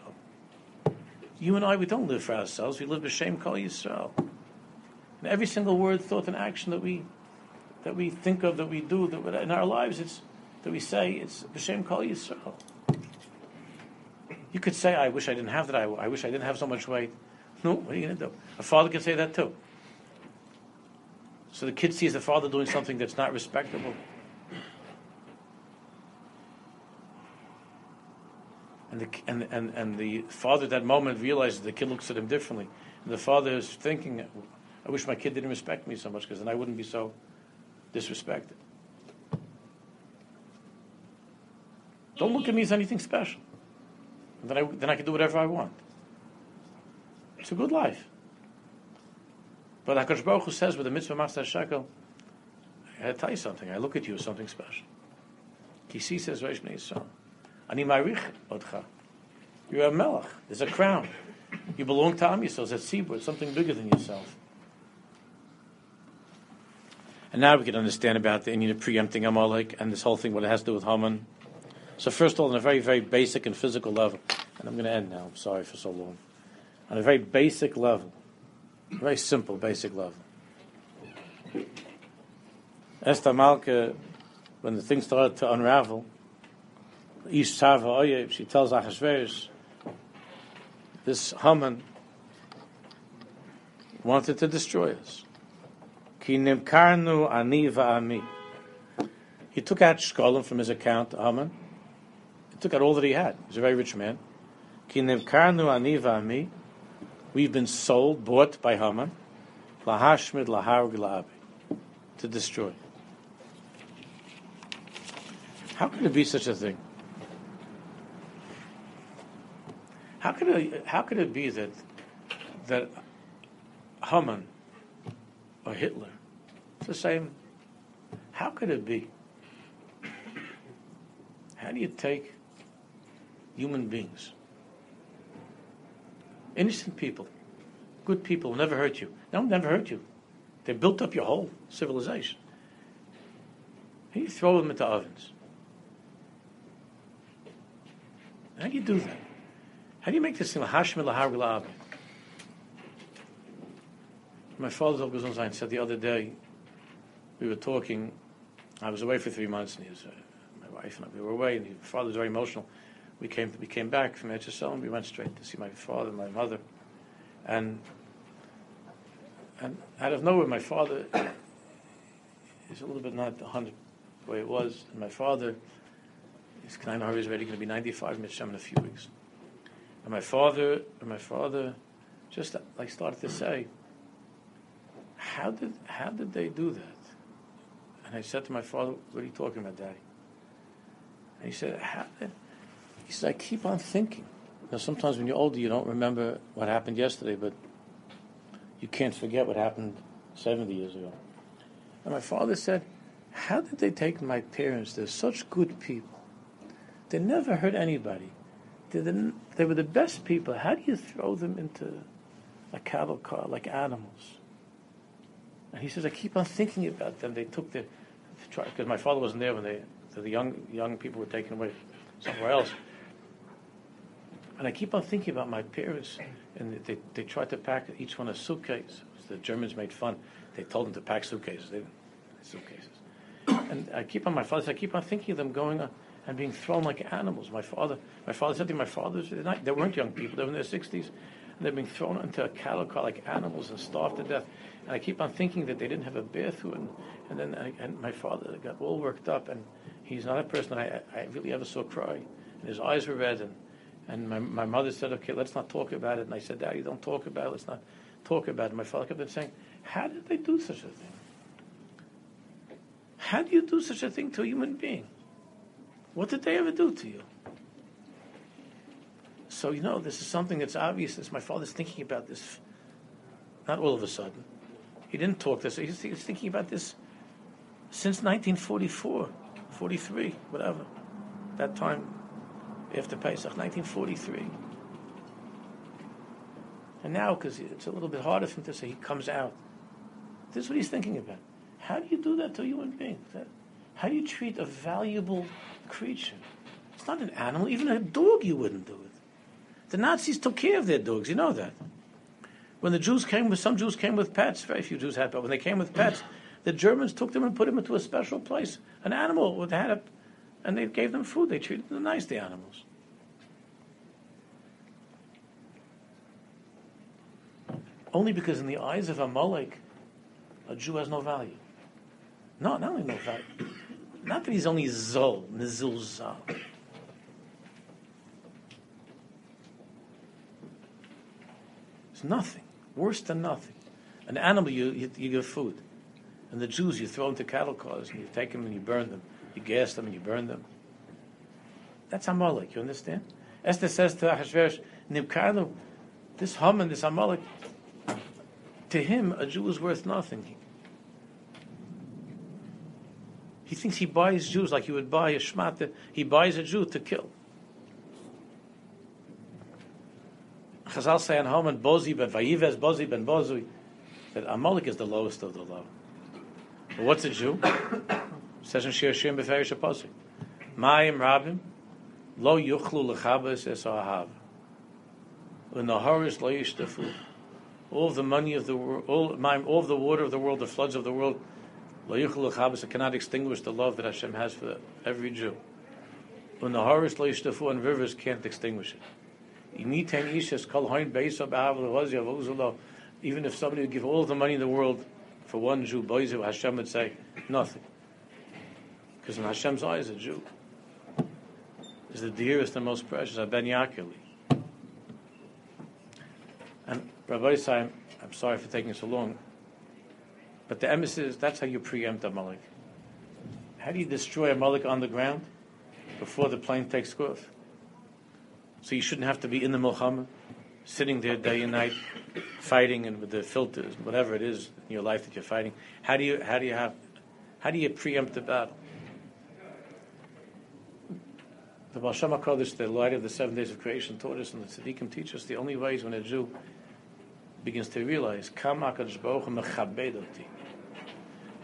You and I, we don't live for ourselves. We live b'shem kol Yisrael. And every single word, thought, and action that we that we think of, that we do, that in our lives, it's that we say, it's b'shem kol Yisrael. You could say, "I wish I didn't have that. I, I wish I didn't have so much weight." No, what are you going to do? A father can say that too. So the kid sees the father doing something that's not respectable. And the, and, and, and the father at that moment realizes the kid looks at him differently. And the father is thinking, I wish my kid didn't respect me so much because then I wouldn't be so disrespected. Don't look at me as anything special. Then I, then I can do whatever I want. It's a good life. But HaKadosh Baruch Hu says with the mitzvah master shekel, I gotta tell you something. I look at you as something special. Kisi says, Reish Yisrael. Ani marich odcha. You're a melech. There's a crown. You belong to Am Yisrael. It's a It's something bigger than yourself. And now we can understand about the inyan of preempting Amalek and this whole thing, what it has to do with Haman. So first of all, on a very, very basic and physical level, and I'm going to end now. I'm sorry for so long. On a very basic level, very simple, basic level. Esther Malka, when the things started to unravel, Ish Oyev, she tells Achashverosh, this Haman wanted to destroy us. Ki nimkarnu ani va'ami. He took out Shkolim from his account, Haman. Took out all that he had. He was a very rich man. We've been sold, bought by Haman, lahashmid la'abi, to destroy. How could it be such a thing? How could it, how could it be that that Haman or Hitler, it's the same. How could it be? How do you take human beings Innocent people, good people will never hurt you. No, never hurt you. They built up your whole civilization. And you throw them into ovens. How do you do that? How do you make this thing lahashim lahar My father said the other day, we were talking, I was away for three months, and he was, uh, my wife and I, we were away, and my father was very emotional we came we came back from and we went straight to see my father and my mother, and and out of nowhere my father is a little bit not the hundred way it was, and my father is kind of already going to be ninety five Mitzvah in a few weeks, and my father and my father just like started to say, how did how did they do that? And I said to my father, "What are you talking about, Daddy?" And he said, "How did?" He said, I keep on thinking. Now, sometimes when you're older, you don't remember what happened yesterday, but you can't forget what happened 70 years ago. And my father said, How did they take my parents? They're such good people. They never hurt anybody. The, they were the best people. How do you throw them into a cattle car like animals? And he says, I keep on thinking about them. They took the, because my father wasn't there when they, the young, young people were taken away somewhere else. And I keep on thinking about my parents, and they, they tried to pack each one a suitcase. The Germans made fun. They told them to pack suitcases. They suitcases. And I keep on my father. I keep on thinking of them going on and being thrown like animals. My father, my father said to my fathers, they weren't young people. They were in their sixties, and they're being thrown into a cattle car like animals and starved to death. And I keep on thinking that they didn't have a bathroom. And, and then I, and my father got all worked up, and He's not a person I, I really ever saw cry. And his eyes were red. And, and my, my mother said, okay, let's not talk about it. And I said, Daddy, don't talk about it. Let's not talk about it. My father kept on saying, how did they do such a thing? How do you do such a thing to a human being? What did they ever do to you? So, you know, this is something that's obvious. This, my father's thinking about this, not all of a sudden. He didn't talk this, he's, he's thinking about this since 1944, 43, whatever. That time after Pesach, 1943. And now, because it's a little bit harder for him to say, he comes out. This is what he's thinking about. How do you do that to a human being? How do you treat a valuable creature? It's not an animal. Even a dog, you wouldn't do it. The Nazis took care of their dogs. You know that. When the Jews came with some Jews came with pets. Very few Jews had, but when they came with pets, the Germans took them and put them into a special place. An animal would had a, and they gave them food. They treated them nice, the animals. Only because in the eyes of a Amalek, a Jew has no value. No, not only no value. Not that he's only zol, nizul zal. It's nothing. Worse than nothing. An animal, you, you, you give food. And the Jews, you throw into cattle cars, and you take them and you burn them. You gas them and you burn them. That's Amalek, you understand? Esther says to Ahasuerus, Nimkarnu, this Haman, this Amalek, to him, a Jew is worth nothing. He thinks he buys Jews like he would buy a shmata. He buys a Jew to kill. Chazal say on Haman, Bozi ben Vayives, Bozi ben Bozui, that Amalek is the lowest of the low. But what's a Jew? Says in Shir Shim Beferish Apostle. Mayim Rabim, Lo Yuchlu Lechabes Es Ahav. Horrors lo yishtafu. All the money of the world, all, all of the water of the world, the floods of the world, lo yuchlu Lechabes, cannot extinguish the love that Hashem has for every Jew. When the horrors lo yishtafu and rivers can't extinguish it. Even if somebody would give all the money in the world for one Jew, Hashem would say nothing. Because in Hashem's eyes, a Jew is the dearest and most precious, a Ben Yakeli. And Rabbi Isai, I'm sorry for taking so long, but the emissaries, that's how you preempt Amalek. How do you destroy Amalek on the ground before the plane takes off? So you shouldn't have to be in the milchama, sitting there day and night, fighting and with the filters, whatever it is in your life that you're fighting. How do you how do you have how do you preempt the battle? The Baal Shem HaKadosh, the light of the seven days of creation, taught us, and the Tzaddikim teach us, the only way is when a Jew begins to realize, Kama HaKadosh Baruch mechabed oti,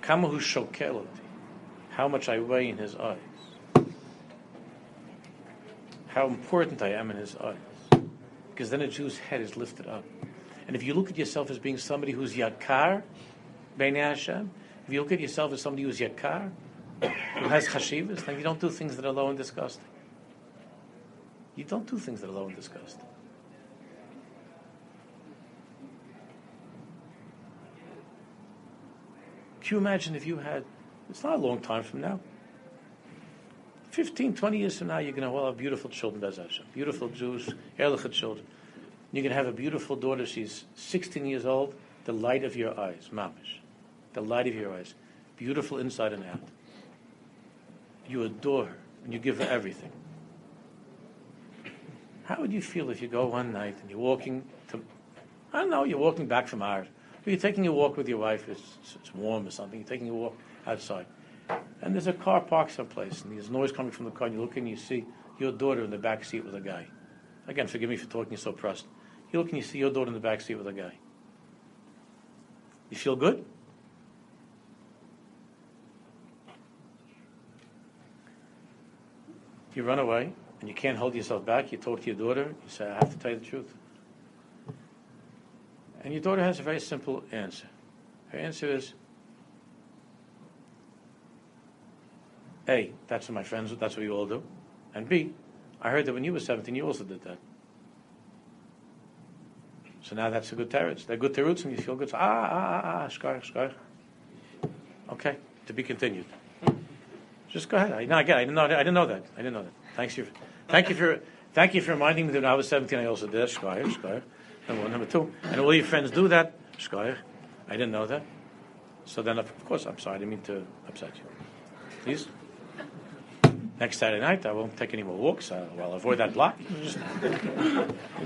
Hu how much I weigh in His eyes how important I am in his eyes. Because then a Jew's head is lifted up. And if you look at yourself as being somebody who's yakar, Beinei Hashem, if you look at yourself as somebody who's yakar, who has chashivas, then you don't do things that are low and disgusting. You don't do things that are low and disgusting. Can you imagine if you had, it's not a long time from now, 15, 20 years from now, you're going to have beautiful children, Bez. Beautiful Jews, Erlichet children. You're going to have a beautiful daughter. She's 16 years old. The light of your eyes, mamish. The light of your eyes. Beautiful inside and out. You adore her and you give her everything. How would you feel if you go one night and you're walking to, I don't know, you're walking back from art, or you're taking a walk with your wife, it's, it's warm or something, you're taking a walk outside and there's a car parked someplace, and there's noise coming from the car, and you look and you see your daughter in the back seat with a guy. Again, forgive me for talking so pressed. You look and you see your daughter in the back seat with a guy. You feel good? You run away and you can't hold yourself back. You talk to your daughter. You say, I have to tell you the truth. And your daughter has a very simple answer. Her answer is, A, that's what my friends, that's what you all do. And B, I heard that when you were 17, you also did that. So now that's a good teretz. They're good teretz and you feel good. So, ah, ah, ah, ah, shkar, shkar. Okay, to be continued. Just go ahead. I, no, again, I didn't know. I didn't know that. I didn't know that. Thanks you. Thank you for. Thank you for reminding me that when I was 17, I also did. Shkoyer, shkoyer. Number one. Number two. And all your friends do that. Shkoyer. I didn't know that. So then, of course, I'm sorry. I didn't mean to upset you. Please. Next Saturday night, I won't take any more walks. I'll, I'll avoid that block. Just,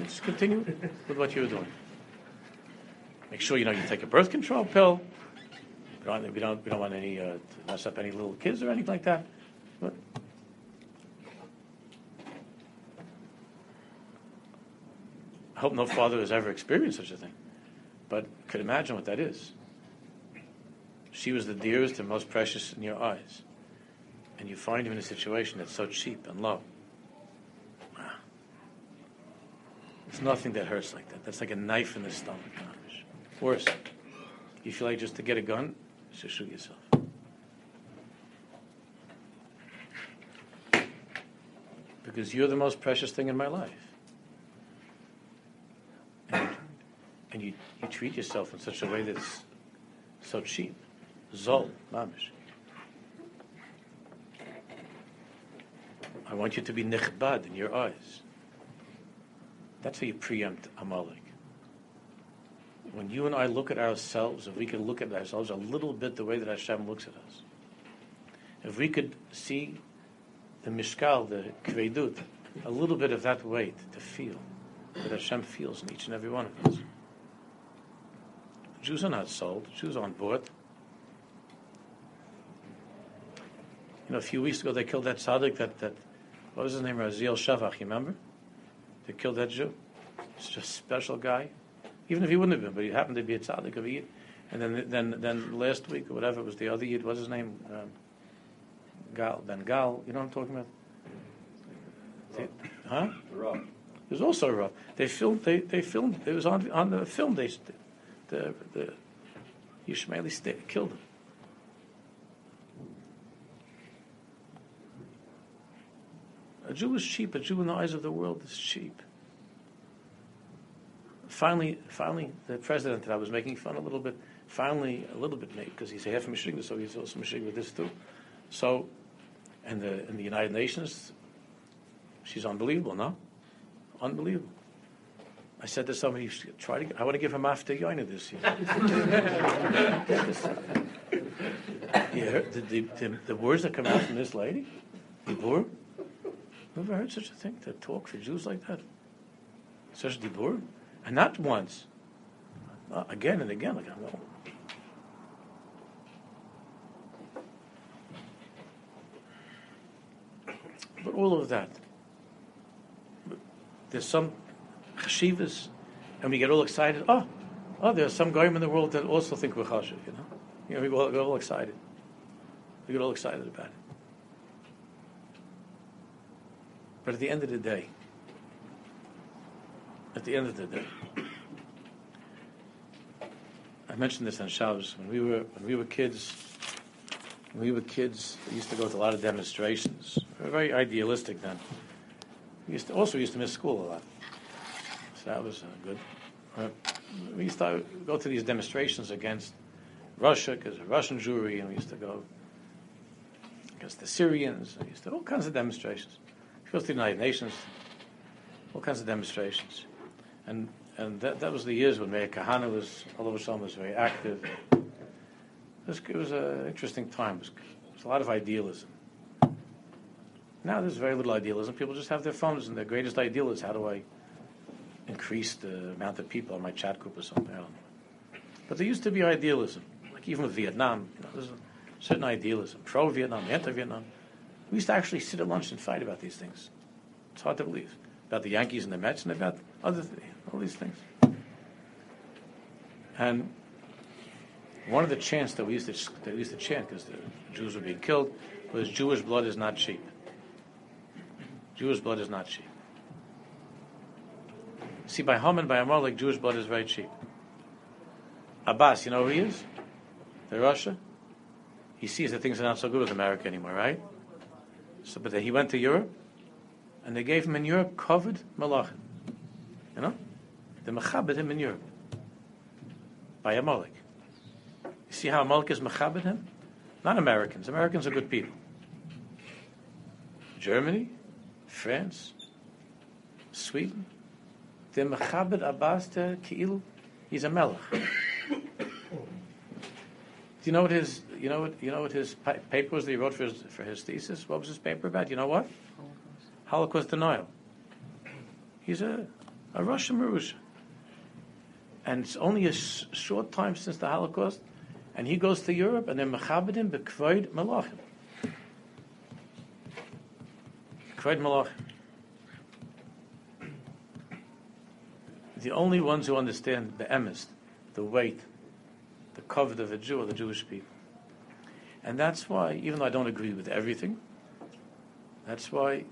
just continue with what you were doing. Make sure you know you take a birth control pill. We don't, we don't, we don't want any uh, mess up any little kids or anything like that. But hope no father has ever experienced such a thing, but could imagine what that is. She was the dearest and most precious in your eyes, and you find him in a situation that's so cheap and low. It's nothing that hurts like that. That's like a knife in the stomach. Worse. You feel like just to get a gun, just shoot yourself. Because you're the most precious thing in my life. And, and you, you treat yourself in such a way that's so cheap. Zol, mamish. I want you to be nichbad in your eyes. That's how you preempt Amalek. When you and I look at ourselves, if we could look at ourselves a little bit the way that Hashem looks at us, if we could see the mishkal, the kvedut, a little bit of that weight to feel that Hashem feels in each and every one of us. Jews are not sold. Jews are on board. You know, a few weeks ago they killed that tzaddik, that, that what was his name, Raziel Shevach, you remember? They killed that Jew. He's just a special guy. Even if he wouldn't have been, but he happened to be a tzaddik of Yid. And then, then, then last week, or whatever, it was the other Yid, what's his name? Um, Gal, Ben Gal, you know what I'm talking about? They, huh? Rough. It was also rough. They filmed. They, they filmed. It was on on the film. They the the Ishmaeli state killed him. A Jew is cheap. A Jew in the eyes of the world is cheap. Finally, finally, the president that I was making fun a little bit, finally a little bit because he's a half Michigan, so he's also Michigan with this too. So, and the in the United Nations, she's unbelievable, no? Unbelievable. I said to somebody, try to. I want to give him after Yoina this year. you heard the, the, the, the, words that come out from this lady, Dibur. Never heard such a thing to talk for Jews like that. Such Dibur, and not once, uh, again and again. Like I know. But all of that there's some chashivas, and we get all excited. Oh, oh, there's some guy in the world that also think we're chashiv. You know, you know, we get all, excited. We get all excited about it. But at the end of the day, at the end of the day, I mentioned this on Shabbos when we were when we were kids. When we were kids, we used to go to a lot of demonstrations. We were very idealistic then. We used to, also used to miss school a lot, was uh, good. We used to go to these demonstrations against Russia because Russian Jewry, and we used to go against the Syrians. We used to all kinds of demonstrations. We go to the United Nations, all kinds of demonstrations, and and that, that was the years when Meir Kahane was all sudden was very active. It was, it was an interesting time. It was, it was a lot of idealism. Now there's very little idealism. People just have their phones, and their greatest ideal is how do I increase the amount of people on my chat group or something. I don't know. But there used to be idealism, like even with Vietnam. You know, there's a certain idealism, pro-Vietnam, anti-Vietnam. We used to actually sit at lunch and fight about these things. It's hard to believe about the Yankees and the Mets and about other th- all these things. And one of the chants that we used to that we used to chant because the Jews were being killed was "Jewish blood is not cheap." Jewish blood is not cheap. See, by Haman, by Amalek, Jewish blood is very cheap. Abbas, you know who he is? The Russia. He sees that things are not so good with America anymore, right? So, but he went to Europe, and they gave him in Europe covered malachim. You know, they mechabed him in Europe by Amalek. You see how Amalek is mechabed him? Not Americans. Americans are good people. Germany, France, Sweden. The Mechabed Abbas to Ki'ilu, he's a melech. Do you know what his you know what you know what his paper was that he wrote for his, for his thesis? What was his paper about? You know what? Holocaust, Holocaust denial. He's a a Russian Marusha. And it's only a sh- short time since the Holocaust, and he goes to Europe, and they're mechabedim bekvoid malachim. Bekvoid malachim. The only ones who understand the emes, the weight, the covet of a Jew are the Jewish people. And that's why, even though I don't agree with everything, that's why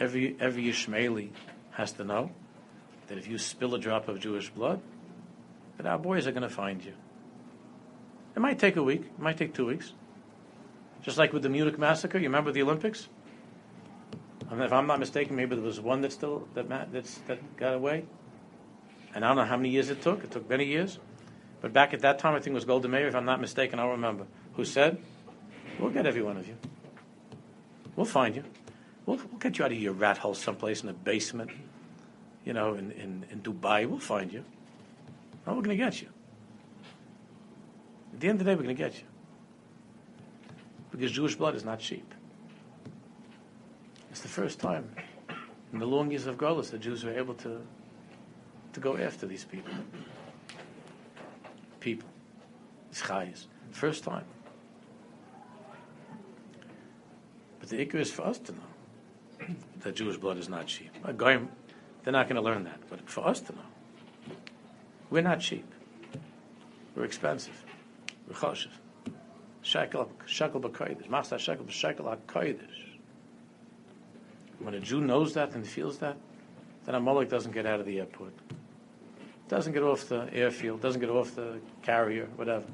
every every Ishmaeli has to know that if you spill a drop of Jewish blood, that our boys are going to find you. It might take a week, it might take two weeks. Just like with the Munich massacre, you remember the Olympics? If I'm not mistaken, maybe there was one that still that that's, that got away. And I don't know how many years it took. It took many years. But back at that time, I think it was Golda Meir, if I'm not mistaken, I'll remember, who said, We'll get every one of you. We'll find you. We'll, we'll get you out of your rat hole someplace in the basement, you know, in, in, in Dubai. We'll find you. Oh, we're going to get you. At the end of the day, we're going to get you. Because Jewish blood is not cheap. It's the first time in the long years of Golis that Jews were able to, to go after these people. People. It's First time. But the ikr is for us to know that Jewish blood is not cheap. Goyim, they're not going to learn that. But for us to know, we're not cheap. We're expensive. We're choshev. Shekel, shekel b'kodesh. Masta shekel b'shekel ha'kodesh. When a Jew knows that and feels that, then a Molech doesn't get out of the airport, doesn't get off the airfield, doesn't get off the carrier, whatever.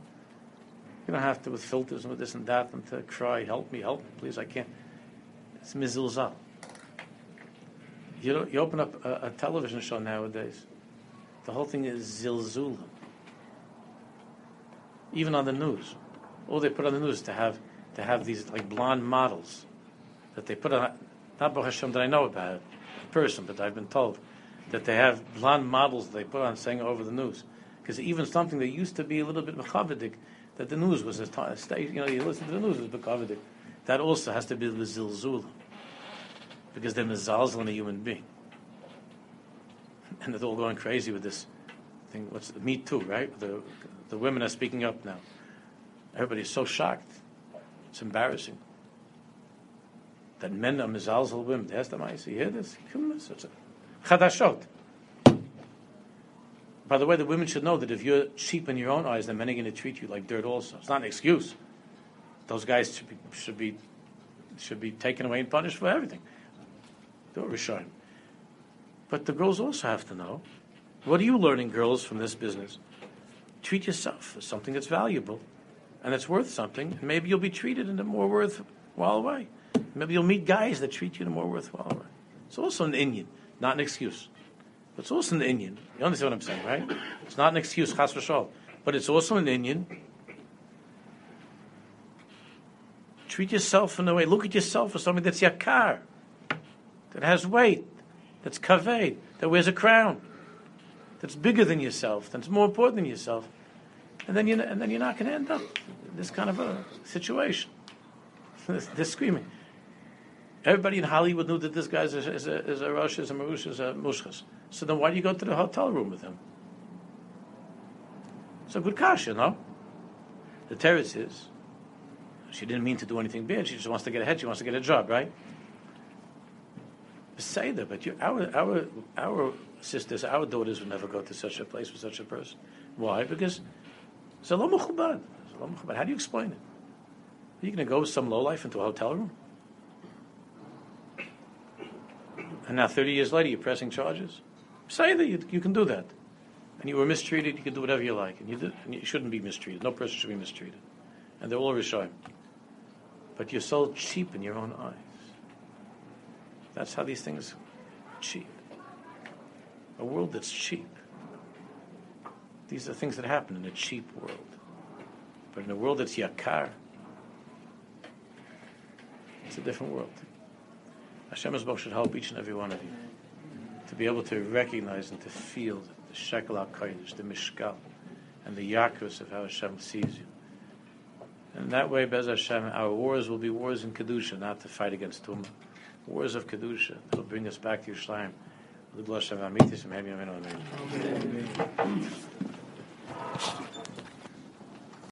You don't have to with filters and with this and that and to cry, help me, help me, please, I can't. It's mizilzal. You, you open up a, a, television show nowadays, the whole thing is zilzulim. Even on the news. All they put on the news to have to have these like blonde models that they put on not Baruch Hashem that I know about a person, but I've been told that they have blonde models they put on saying over the news. Because even something that used to be a little bit mechavadik, that the news was a state, you know, you listen to the news, it's mechavadik. That also has to be the zilzul. Because they're mezalzel in a human being. And they're all going crazy with this thing. What's the Me Too, right? The, the women are speaking up now. Everybody's so shocked. It's embarrassing that men are mizalzel women. There's the mice. You hear this? Chadashot. By the way, the women should know that if you're cheap in your own eyes, then men are going to treat you like dirt also. It's not an excuse. Those guys should be, should be, should be taken away and punished for everything. They're Rishon. But the girls also have to know what are you learning, girls, from this business? Treat yourself as something that's valuable and that's worth something, and maybe you'll be treated in a more worthwhile way. Maybe you'll meet guys that treat you in a more worthwhile way. It's also an inyan, not an excuse. But it's also an inyan. You understand what I'm saying, right? It's not an excuse, chas v'shol. But it's also an inyan. Treat yourself in a way. Look at yourself as something that's yakar, that has weight, that's kaved, that wears a crown, that's bigger than yourself, that's more important than yourself. And then, you, and then you're not going to end up in this kind of a situation. They're screaming. Everybody in Hollywood knew that this guy is a, is a, is a Rosh, is a Marush, is a. So then why do you go to the hotel room with him? It's a good kasha, no? The terrace is, she didn't mean to do anything bad. She just wants to get ahead. She wants to get a job, right? Say that, but you, our, our, our sisters, our daughters would never go to such a place with such a person. Why? Because a How do you explain it? Are you going to go with some lowlife into a hotel room? And now, 30 years later, you're pressing charges? Say that you, you can do that. And you were mistreated, you can do whatever you like. And you, did, and you shouldn't be mistreated. No person should be mistreated. And they're all Rishayim. But you're so cheap in your own eyes. That's how these things cheap. A world that's cheap. These are things that happen in a cheap world. But in a world that's yakar, It's a different world. Hashem's book should help each and every one of you to be able to recognize and to feel the shekel HaKodesh, the mishkal, and the yakus of how Hashem sees you. And that way, Bez Hashem, our wars will be wars in Kedusha, not to fight against Tumah. Wars of Kedusha. That'll bring us back to Yerushalayim. Hashem, Amen.